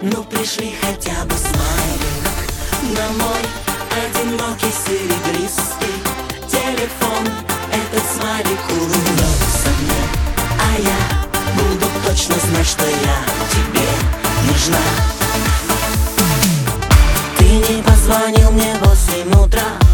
Ну пришли хотя бы смайлик На мой одинокий серебристый телефон. Этот смайлик улыбнется мне А я буду точно знать, что я тебе нужна. Ты не позвонил мне в 8 утра.